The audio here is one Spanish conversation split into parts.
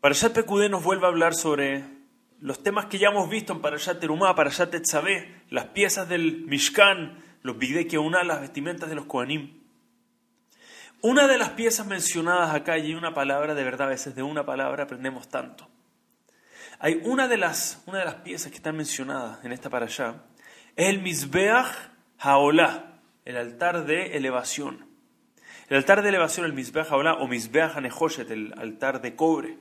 Parashat Pekudé nos vuelve a hablar sobre los temas que ya hemos visto en Parashat Terumá, Parashat Tetzabé, las piezas del Mishkan, los Bigdei Keunah, las vestimentas de los Kohanim. Una de las piezas mencionadas acá, y una palabra, de verdad, a veces de una palabra aprendemos tanto. Hay una de las, una de las piezas que están mencionadas en esta parashá, es el Mizbeach Haolá, el altar de elevación. El altar de elevación, el Mizbeach Haolá, o Mizbeach Hanehoshet, el altar de cobre,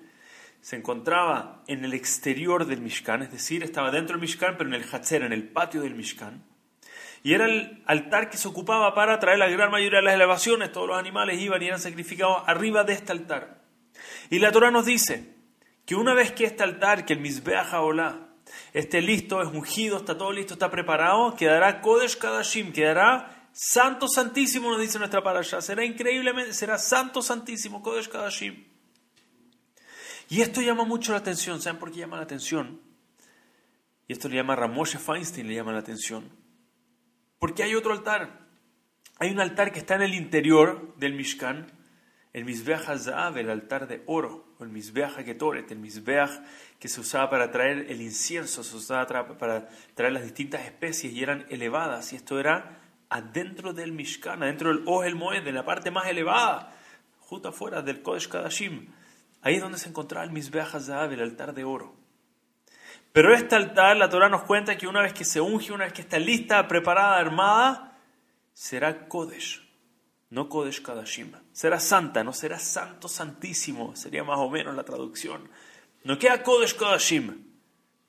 se encontraba en el exterior del Mishkan, es decir, estaba dentro del Mishkan, pero en el Hatzer, en el patio del Mishkan. Y era el altar que se ocupaba para traer la gran mayoría de las elevaciones. Todos los animales iban y eran sacrificados arriba de este altar. Y la Torah nos dice que una vez que este altar, que el Mizbeach Haolá, esté listo, es ungido, está todo listo, está preparado, quedará Kodesh Kadashim, quedará Santo Santísimo, nos dice nuestra parasha. Será increíblemente, será Santo Santísimo, Kodesh Kadashim. Y esto llama mucho la atención. ¿Saben por qué llama la atención? Y esto le llama Ramoshe Feinstein, le llama la atención. Porque hay otro altar. Hay un altar que está en el interior del Mishkan, el Mizbeach HaZahav, el altar de oro, o el Mizbeach HaKetoret, el Mizbeach que se usaba para traer el incienso, se usaba para traer las distintas especies y eran elevadas. Y esto era adentro del Mishkan, adentro del Ohel Moed, en la parte más elevada, justo afuera del Kodesh Kadashim. Ahí es donde se encontraba el Mizbeach HaZahav, el altar de oro. Pero este altar, la Torah nos cuenta que una vez que se unge, una vez que está lista, preparada, armada, será Kodesh, no Kodesh Kadashim. Será santa, no será santo, santísimo, sería más o menos la traducción. No queda Kodesh Kadashim,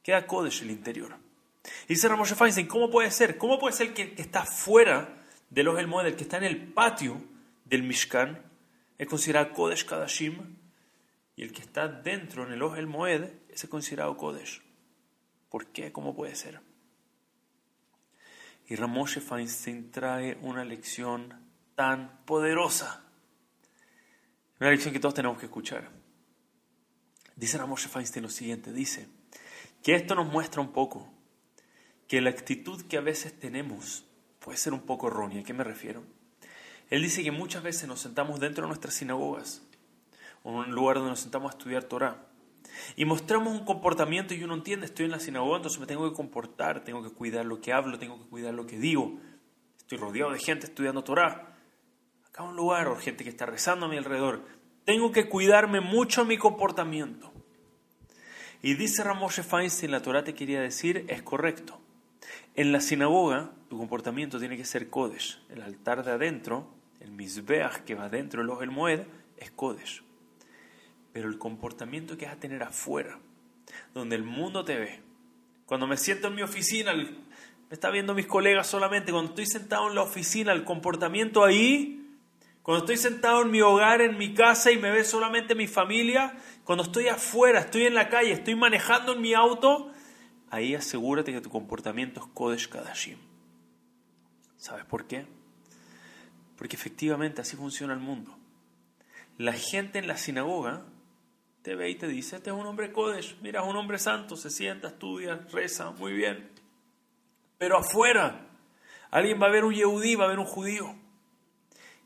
queda Kodesh el interior. Y dice Ramoshe Feinstein, ¿cómo puede ser? ¿Cómo puede ser que, que está fuera Ohel Moed, el que está en el patio del Mishkan, es considerado Kodesh Kadashim, y el que está dentro en el Ohel Moed es considerado Kodesh? ¿Por qué? ¿Cómo puede ser? Y Ramoshe Feinstein trae una lección tan poderosa. Una lección que todos tenemos que escuchar. Dice Ramoshe Feinstein lo siguiente, dice que esto nos muestra un poco que la actitud que a veces tenemos puede ser un poco errónea. ¿A qué me refiero? Él dice que muchas veces nos sentamos dentro de nuestras sinagogas, un lugar donde nos sentamos a estudiar Torah, y mostramos un comportamiento y uno entiende, estoy en la sinagoga, entonces me tengo que comportar, tengo que cuidar lo que hablo, tengo que cuidar lo que digo. Estoy rodeado de gente estudiando Torah. Acá un lugar o gente que está rezando a mi alrededor. Tengo que cuidarme mucho mi comportamiento. Y dice Ramoshe Feinstein, la Torah te quería decir, es correcto. En la sinagoga, tu comportamiento tiene que ser Kodesh. El altar de adentro, el Mizbeach que va adentro del el Moed, es Kodesh pero el comportamiento que vas a tener afuera, donde el mundo te ve. Cuando me siento en mi oficina, me está viendo mis colegas solamente, cuando estoy sentado en la oficina, el comportamiento ahí, cuando estoy sentado en mi hogar, en mi casa y me ve solamente mi familia, cuando estoy afuera, estoy en la calle, estoy manejando en mi auto, ahí asegúrate que tu comportamiento es Kodesh Kadashim. ¿Sabes por qué? Porque efectivamente así funciona el mundo. La gente en la sinagoga te ve y te dice, este es un hombre Kodesh, mira, es un hombre santo, se sienta, estudia, reza, muy bien. Pero afuera, alguien va a ver un yehudí, va a ver un judío.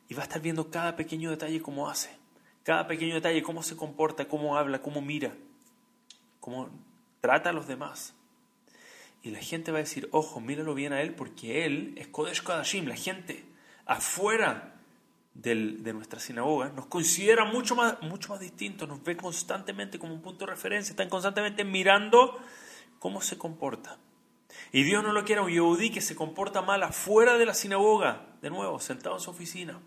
Y va a estar viendo cada pequeño detalle cómo hace, cada pequeño detalle, cómo se comporta, cómo habla, cómo mira, cómo trata a los demás. Y la gente va a decir, ojo, míralo bien a él porque él es Kodesh Kodashim. La gente afuera de nuestra sinagoga nos considera mucho más, mucho más distintos, nos ve constantemente como un punto de referencia, están constantemente mirando cómo se comporta. Y Dios no lo quiere un yehudí que se comporta mal afuera de la sinagoga, de nuevo, sentado en su oficina.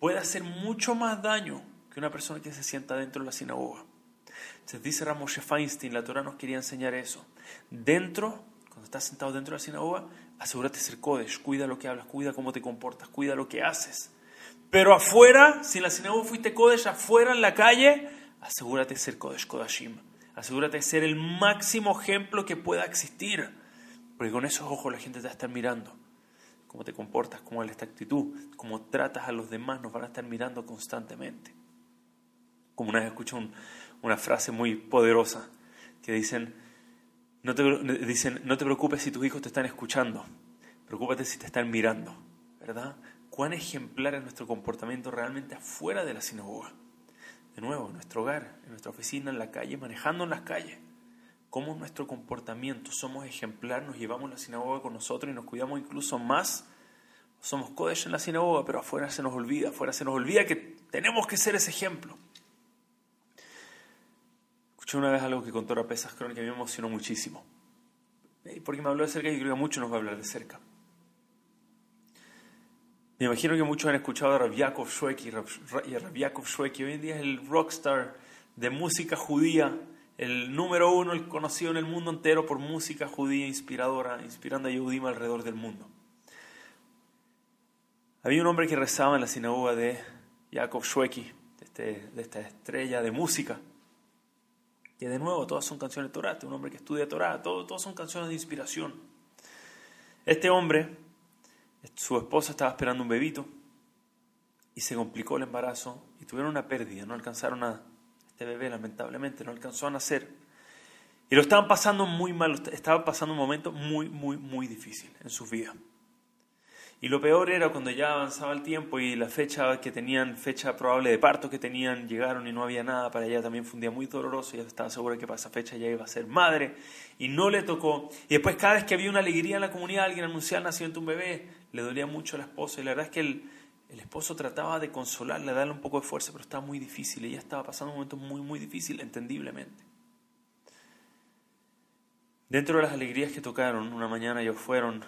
Puede hacer mucho más daño que una persona que se sienta dentro de la sinagoga. Se dice Ramoshe Feinstein, la Torah nos quería enseñar eso. Dentro, cuando estás sentado dentro de la sinagoga, asegúrate de ser Kodesh, cuida lo que hablas, cuida cómo te comportas, cuida lo que haces. Pero afuera, si en la sinagoga fuiste Kodesh, afuera en la calle, asegúrate de ser Kodesh Kodashim. Asegúrate de ser el máximo ejemplo que pueda existir. Porque con esos ojos la gente te va a estar mirando. Cómo te comportas, cómo es esta actitud, cómo tratas a los demás, nos van a estar mirando constantemente. Como una vez escuché una frase muy poderosa que dicen no, te, dicen, no te preocupes si tus hijos te están escuchando, preocúpate si te están mirando, ¿verdad? Cuán ejemplar es nuestro comportamiento realmente afuera de la sinagoga. de nuevo, en nuestro hogar, en nuestra oficina, en la calle, manejando en las calles. Cómo nuestro comportamiento, somos ejemplar, nos llevamos la sinagoga con nosotros y nos cuidamos incluso más. Somos Kodesh en la sinagoga, pero afuera se nos olvida, afuera se nos olvida que tenemos que ser ese ejemplo. Escuché una vez algo que contó Rapesas Crónica que me emocionó muchísimo. Porque me habló de cerca y creo que mucho nos va a hablar de cerca. Me imagino que muchos han escuchado a Rav Yaakov Shweki, y Rav Yaakov Shweki hoy en día es el rockstar de música judía, el número uno, el conocido en el mundo entero por música judía inspiradora, inspirando a Yehudim alrededor del mundo. Había un hombre que rezaba en la sinagoga de Yaakov Shweki, de, este, de esta estrella de música, que de nuevo todas son canciones de Torah, este un hombre que estudia Torah, todo, todas son canciones de inspiración. Este hombre su esposa estaba esperando un bebito y se complicó el embarazo y tuvieron una pérdida, no alcanzaron a, este bebé lamentablemente no alcanzó a nacer. Y lo estaban pasando muy mal, estaban pasando un momento muy, muy, muy difícil en su vida. Y lo peor era cuando ya avanzaba el tiempo y la fecha que tenían, fecha probable de parto que tenían, llegaron y no había nada para ella. También fue un día muy doloroso. Ella estaba segura que para esa fecha ya iba a ser madre y no le tocó. Y después cada vez que había una alegría en la comunidad, alguien anunciaba el nacimiento de un bebé, le dolía mucho a la esposa. Y la verdad es que el, el esposo trataba de consolarle, darle un poco de fuerza, pero estaba muy difícil. Ella estaba pasando un momento muy, muy difícil, entendiblemente. Dentro de las alegrías que tocaron, una mañana ellos fueron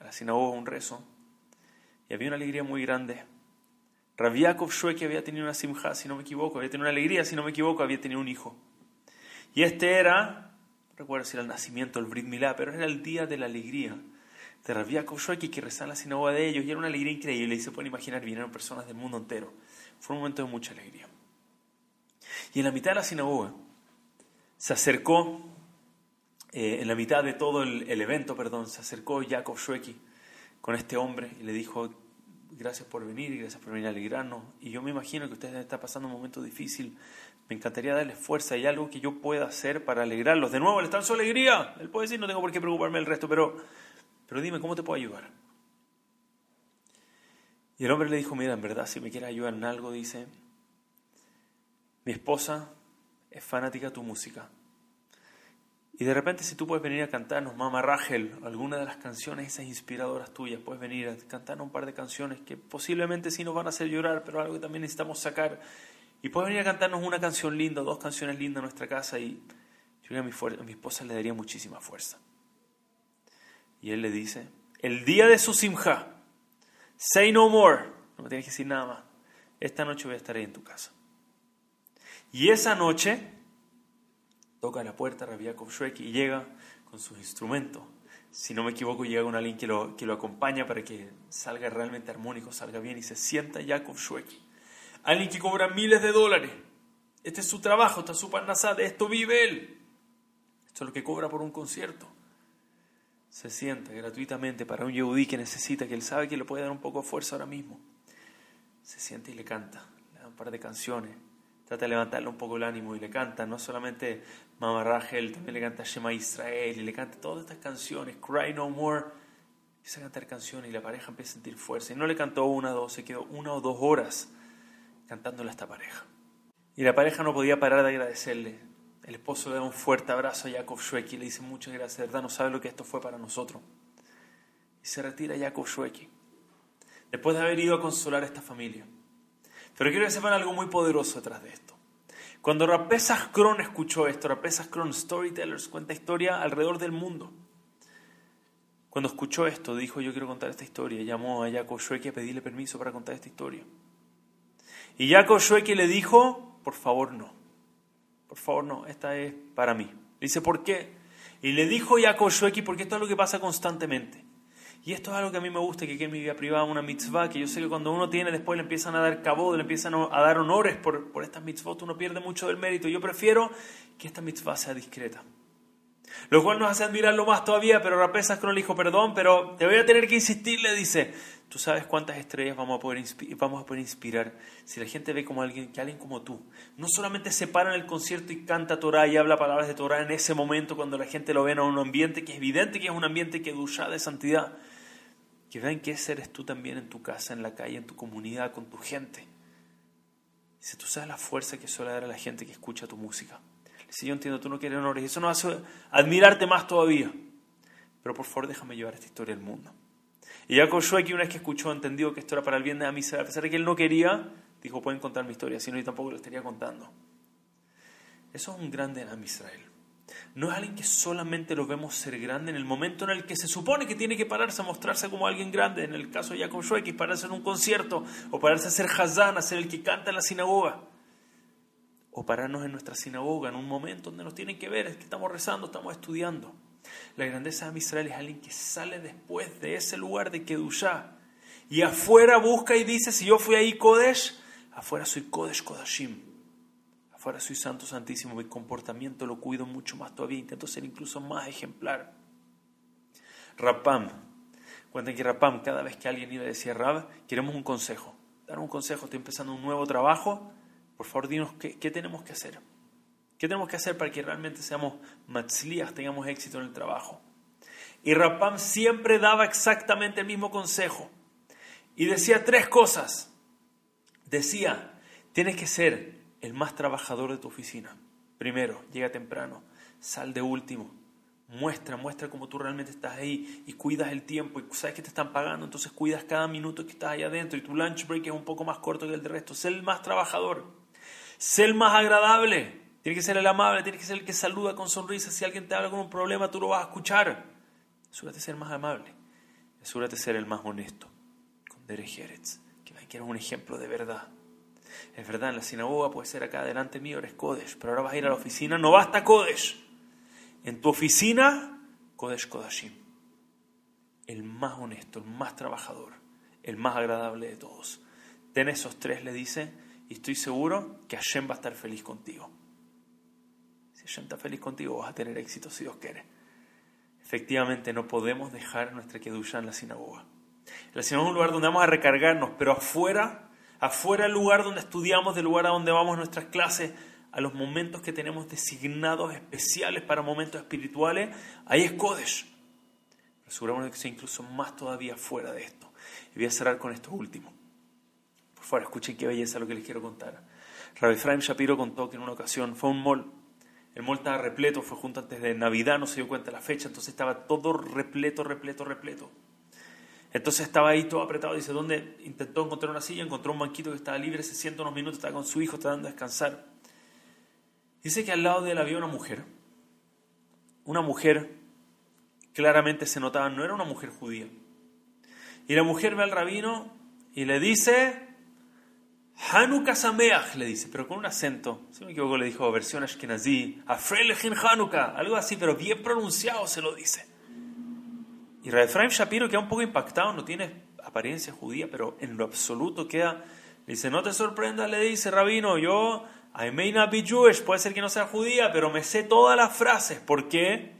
a la sinagoga un rezo y había una alegría muy grande. Rabiakov que había tenido una simja, si no me equivoco, había tenido una alegría, si no me equivoco, había tenido un hijo. Y este era, no recuerdo si era el nacimiento, el Brit Milá, pero era el día de la alegría de Rabiakov que rezaba en la sinagoga de ellos, y era una alegría increíble, y se pueden imaginar, vinieron personas del mundo entero. Fue un momento de mucha alegría. Y en la mitad de la sinagoga se acercó, eh, en la mitad de todo el, evento, perdón, se acercó Jacob Shweki con este hombre y le dijo, gracias por venir gracias por venir a alegrarnos. Y yo me imagino que usted está pasando un momento difícil. Me encantaría darle fuerza y algo que yo pueda hacer para alegrarlos. De nuevo, le está en su alegría. Él puede decir, no tengo por qué preocuparme del resto, pero, pero dime, ¿cómo te puedo ayudar? Y el hombre le dijo, mira, en verdad, si me quieres ayudar en algo, dice, mi esposa es fanática de tu música. Y de repente si tú puedes venir a cantarnos, Mama Rachel, alguna de las canciones esas inspiradoras tuyas, puedes venir a cantarnos un par de canciones que posiblemente sí nos van a hacer llorar, pero algo que también necesitamos sacar. Y puedes venir a cantarnos una canción linda, dos canciones lindas en nuestra casa y yo a mi, a mi esposa le daría muchísima fuerza. Y él le dice, el día de su simja, say no more, no me tienes que decir nada más, esta noche voy a estar ahí en tu casa. Y esa noche toca la puerta Rabbi Yaakov y llega con sus instrumentos. Si no me equivoco, llega con alguien que lo, que lo acompaña para que salga realmente armónico, salga bien y se sienta Jacob Shweki. Alguien que cobra miles de dólares. Este es su trabajo, está su parnasá, de esto vive él. Esto es lo que cobra por un concierto. Se sienta gratuitamente para un yehudí que necesita, que él sabe que le puede dar un poco de fuerza ahora mismo. Se sienta y le canta, le da un par de canciones, trata de levantarle un poco el ánimo y le canta, no solamente Mama Rachel, también le canta Shema Israel y le canta todas estas canciones, Cry No More. Empieza a cantar canciones y la pareja empieza a sentir fuerza. Y no le cantó una o dos, se quedó una o dos horas cantándole a esta pareja. Y la pareja no podía parar de agradecerle. El esposo le da un fuerte abrazo a Jacob Shweki y le dice muchas gracias, de verdad no sabe lo que esto fue para nosotros. Y se retira Jacob Shweki. Después de haber ido a consolar a esta familia. Pero quiero que sepan algo muy poderoso detrás de esto. Cuando Rapesas Kron escuchó esto, Rapesas Kron Storytellers cuenta historia alrededor del mundo. Cuando escuchó esto, dijo, yo quiero contar esta historia. Llamó a Jacob Shueke a pedirle permiso para contar esta historia. Y Jacob Shueke le dijo, por favor no. Por favor no, esta es para mí. dice, ¿por qué? Y le dijo Jacob Shueke, porque esto es lo que pasa constantemente. Y esto es algo que a mí me gusta, que en mi vida privada una mitzvah, que yo sé que cuando uno tiene, después le empiezan a dar cabo, le empiezan a dar honores por, por estas mitzvot, uno pierde mucho del mérito. Yo prefiero que esta mitzvah sea discreta. Lo cual nos hace admirarlo más todavía, pero Rapesas le dijo perdón, pero te voy a tener que insistir, le dice, tú sabes cuántas estrellas vamos a poder, vamos a poder inspirar si la gente ve como alguien, que alguien como tú, no solamente se para en el concierto y canta Torah y habla palabras de Torah en ese momento cuando la gente lo ve en un ambiente que es evidente que es un ambiente que ducha de santidad, que vean que eres tú también en tu casa, en la calle, en tu comunidad, con tu gente. Dice, tú sabes la fuerza que suele dar a la gente que escucha tu música. Dice, yo entiendo, tú no quieres honores, eso nos hace admirarte más todavía. Pero por favor déjame llevar esta historia al mundo. Y Jacob Schweik, una vez que escuchó, entendió que esto era para el bien de Amisrael, a pesar de que él no quería, dijo, pueden contar mi historia, si no, yo tampoco lo estaría contando. Eso es un grande en Israel. No es alguien que solamente lo vemos ser grande en el momento en el que se supone que tiene que pararse a mostrarse como alguien grande. En el caso de Jacob Schweik, pararse en un concierto, o pararse a ser Hazán, a ser el que canta en la sinagoga. O pararnos en nuestra sinagoga en un momento donde nos tienen que ver, es que estamos rezando, estamos estudiando. La grandeza de Israel es alguien que sale después de ese lugar de Kedushá y afuera busca y dice, si yo fui ahí Kodesh, afuera soy Kodesh Kodashim. Afuera soy santo, santísimo, mi comportamiento lo cuido mucho más todavía, intento ser incluso más ejemplar. Rapam. Cuenten que Rapam, cada vez que alguien iba a decir Rab, queremos un consejo. Dar un consejo, estoy empezando un nuevo trabajo, por favor dinos qué, tenemos que hacer. ¿Qué tenemos que hacer para que realmente seamos matzlias, tengamos éxito en el trabajo? Y Rapam siempre daba exactamente el mismo consejo. Y decía tres cosas. Decía, tienes que ser el más trabajador de tu oficina. Primero, llega temprano, sal de último, muestra, muestra cómo tú realmente estás ahí y cuidas el tiempo y sabes que te están pagando, entonces cuidas cada minuto que estás ahí adentro y tu lunch break es un poco más corto que el del resto. Sé el más trabajador, sé el más agradable, tiene que ser el amable, tiene que ser el que saluda con sonrisa. Si alguien te habla con un problema, tú lo vas a escuchar. Asúrate de ser más amable, asúrate de ser el más honesto, con Derek que eres un ejemplo de verdad. Es verdad, en la sinagoga puede ser acá delante mío, eres Kodesh, pero ahora vas a ir a la oficina, no basta Kodesh. En tu oficina, Kodesh Kodashim. El más honesto, el más trabajador, el más agradable de todos. Ten esos tres, le dice, y estoy seguro que Hashem va a estar feliz contigo. Si Hashem está feliz contigo, vas a tener éxito si Dios quiere. Efectivamente, no podemos dejar nuestra Kedusha en la sinagoga. La sinagoga es un lugar donde vamos a recargarnos, pero afuera afuera del lugar donde estudiamos, del lugar a donde vamos nuestras clases, a los momentos que tenemos designados especiales para momentos espirituales, ahí es Kodesh. Asegurémonos que sea incluso más todavía fuera de esto. Y voy a cerrar con esto último. Por favor, escuchen qué belleza lo que les quiero contar. Rabbi Efraim Shapiro contó que en una ocasión fue un mall. El mall estaba repleto, fue junto antes de Navidad, no se dio cuenta de la fecha, entonces estaba todo repleto, repleto, repleto. Entonces estaba ahí todo apretado, dice, ¿dónde? Intentó encontrar una silla, encontró un banquito que estaba libre, se sienta unos minutos, estaba con su hijo, está dando a descansar. Dice que al lado de él había una mujer. Una mujer, claramente se notaba, no era una mujer judía. Y la mujer ve al rabino y le dice, Hanukkah Sameach, le dice, pero con un acento, si no me equivoco le dijo versión Ashkenazi, Afrelechin Hanukkah, algo así, pero bien pronunciado se lo dice. Y Efraim Shapiro queda un poco impactado, no tiene apariencia judía, pero en lo absoluto queda. Dice, no te sorprendas, le dice Rabino, yo, I may not be Jewish, puede ser que no sea judía, pero me sé todas las frases. ¿Por qué?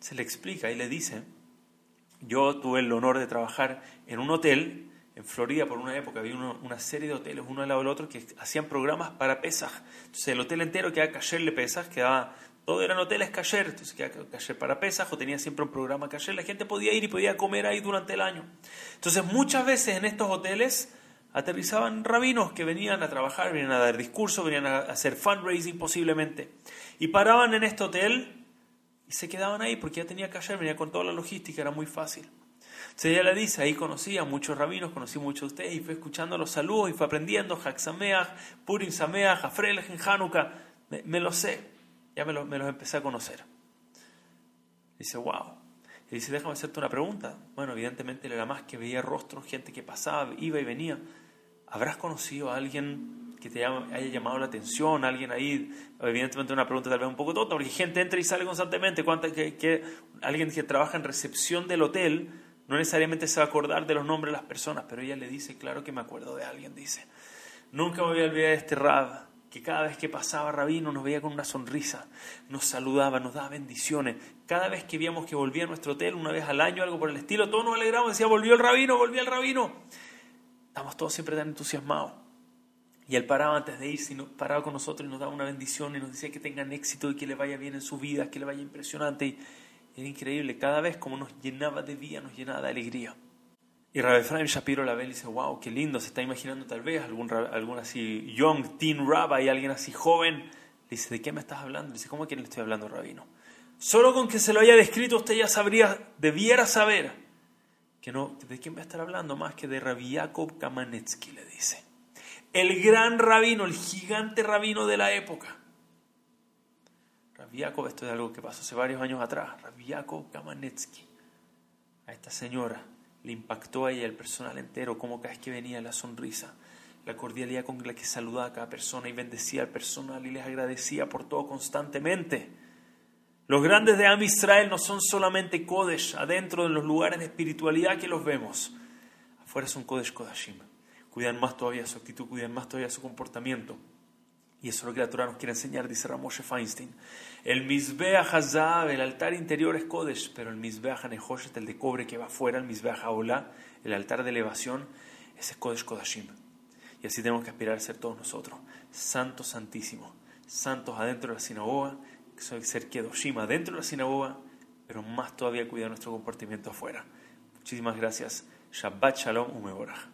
Se le explica y le dice, yo tuve el honor de trabajar en un hotel en Florida por una época, había una serie de hoteles, uno al lado del otro, que hacían programas para Pesach. Entonces el hotel entero quedaba le Pesach, quedaba todo eran hoteles cayer, entonces que cayer para Pesaj o tenía siempre un programa cayer, la gente podía ir y podía comer ahí durante el año. Entonces muchas veces en estos hoteles aterrizaban rabinos que venían a trabajar, venían a dar discursos, venían a hacer fundraising posiblemente, y paraban en este hotel y se quedaban ahí porque ya tenía cayer, venía con toda la logística, era muy fácil. Entonces ella le dice, ahí conocí a muchos rabinos, conocí muchos de ustedes y fue escuchando los saludos y fue aprendiendo, Hak Sameach, Purim Sameach, Afrelech Hanukkah, me lo sé. Ya me, los empecé a conocer. Dice, wow. Y dice, déjame hacerte una pregunta. Bueno, evidentemente era más que veía rostros, gente que pasaba, iba y venía. ¿Habrás conocido a alguien que te haya llamado la atención? Alguien ahí, evidentemente una pregunta tal vez un poco tonta, porque gente entra y sale constantemente. ¿Cuánta, que, alguien que trabaja en recepción del hotel no necesariamente se va a acordar de los nombres de las personas, pero ella le dice, claro que me acuerdo de alguien, dice. Nunca me voy a olvidar de este Rab que cada vez que pasaba Rabino nos veía con una sonrisa, nos saludaba, nos daba bendiciones. Cada vez que veíamos que volvía a nuestro hotel, una vez al año, algo por el estilo, todos nos alegramos, decía, volvió el Rabino, volvió el Rabino. Estamos todos siempre tan entusiasmados. Y él paraba antes de irse, paraba con nosotros y nos daba una bendición y nos decía que tengan éxito y que le vaya bien en su vida, que le vaya impresionante. Y era increíble, cada vez como nos llenaba de vida, nos llenaba de alegría. Y Rabbi Efraim Shapiro la ve y dice, wow, qué lindo, se está imaginando tal vez algún, algún así young teen rabbi, alguien así joven. Le dice, ¿de qué me estás hablando? Le dice, ¿cómo que le estoy hablando, rabino? Solo con que se lo haya descrito usted ya sabría, debiera saber que no, ¿de quién va a estar hablando? Más que de Rabbi Yaakov Kamanetsky, le dice. El gran rabino, el gigante rabino de la época. Rabbi Yaakov, esto es algo que pasó hace varios años atrás. Rabbi Yaakov Kamanetsky. A esta señora le impactó a ella el personal entero, como cada vez que venía la sonrisa, la cordialidad con la que saludaba a cada persona y bendecía al personal y les agradecía por todo constantemente. Los grandes de Am Israel no son solamente Kodesh, adentro de los lugares de espiritualidad que los vemos. Afuera son Kodesh Kodashim. Cuidan más todavía su actitud, cuidan más todavía su comportamiento. Y eso es lo que la Torah nos quiere enseñar, dice Ramoshe Feinstein. El Mizbeach Hazab, el altar interior es Kodesh, pero el Mizbeach Hanehoshet, el de cobre que va afuera, el Mizbeach Haolah, el altar de elevación, es Kodesh Kodashim. Y así tenemos que aspirar a ser todos nosotros. Santos, santísimos. Santos adentro de la sinagoga, ser Kedoshim adentro de la sinagoga, pero más todavía cuidar nuestro comportamiento afuera. Muchísimas gracias. Shabbat Shalom Umeborah.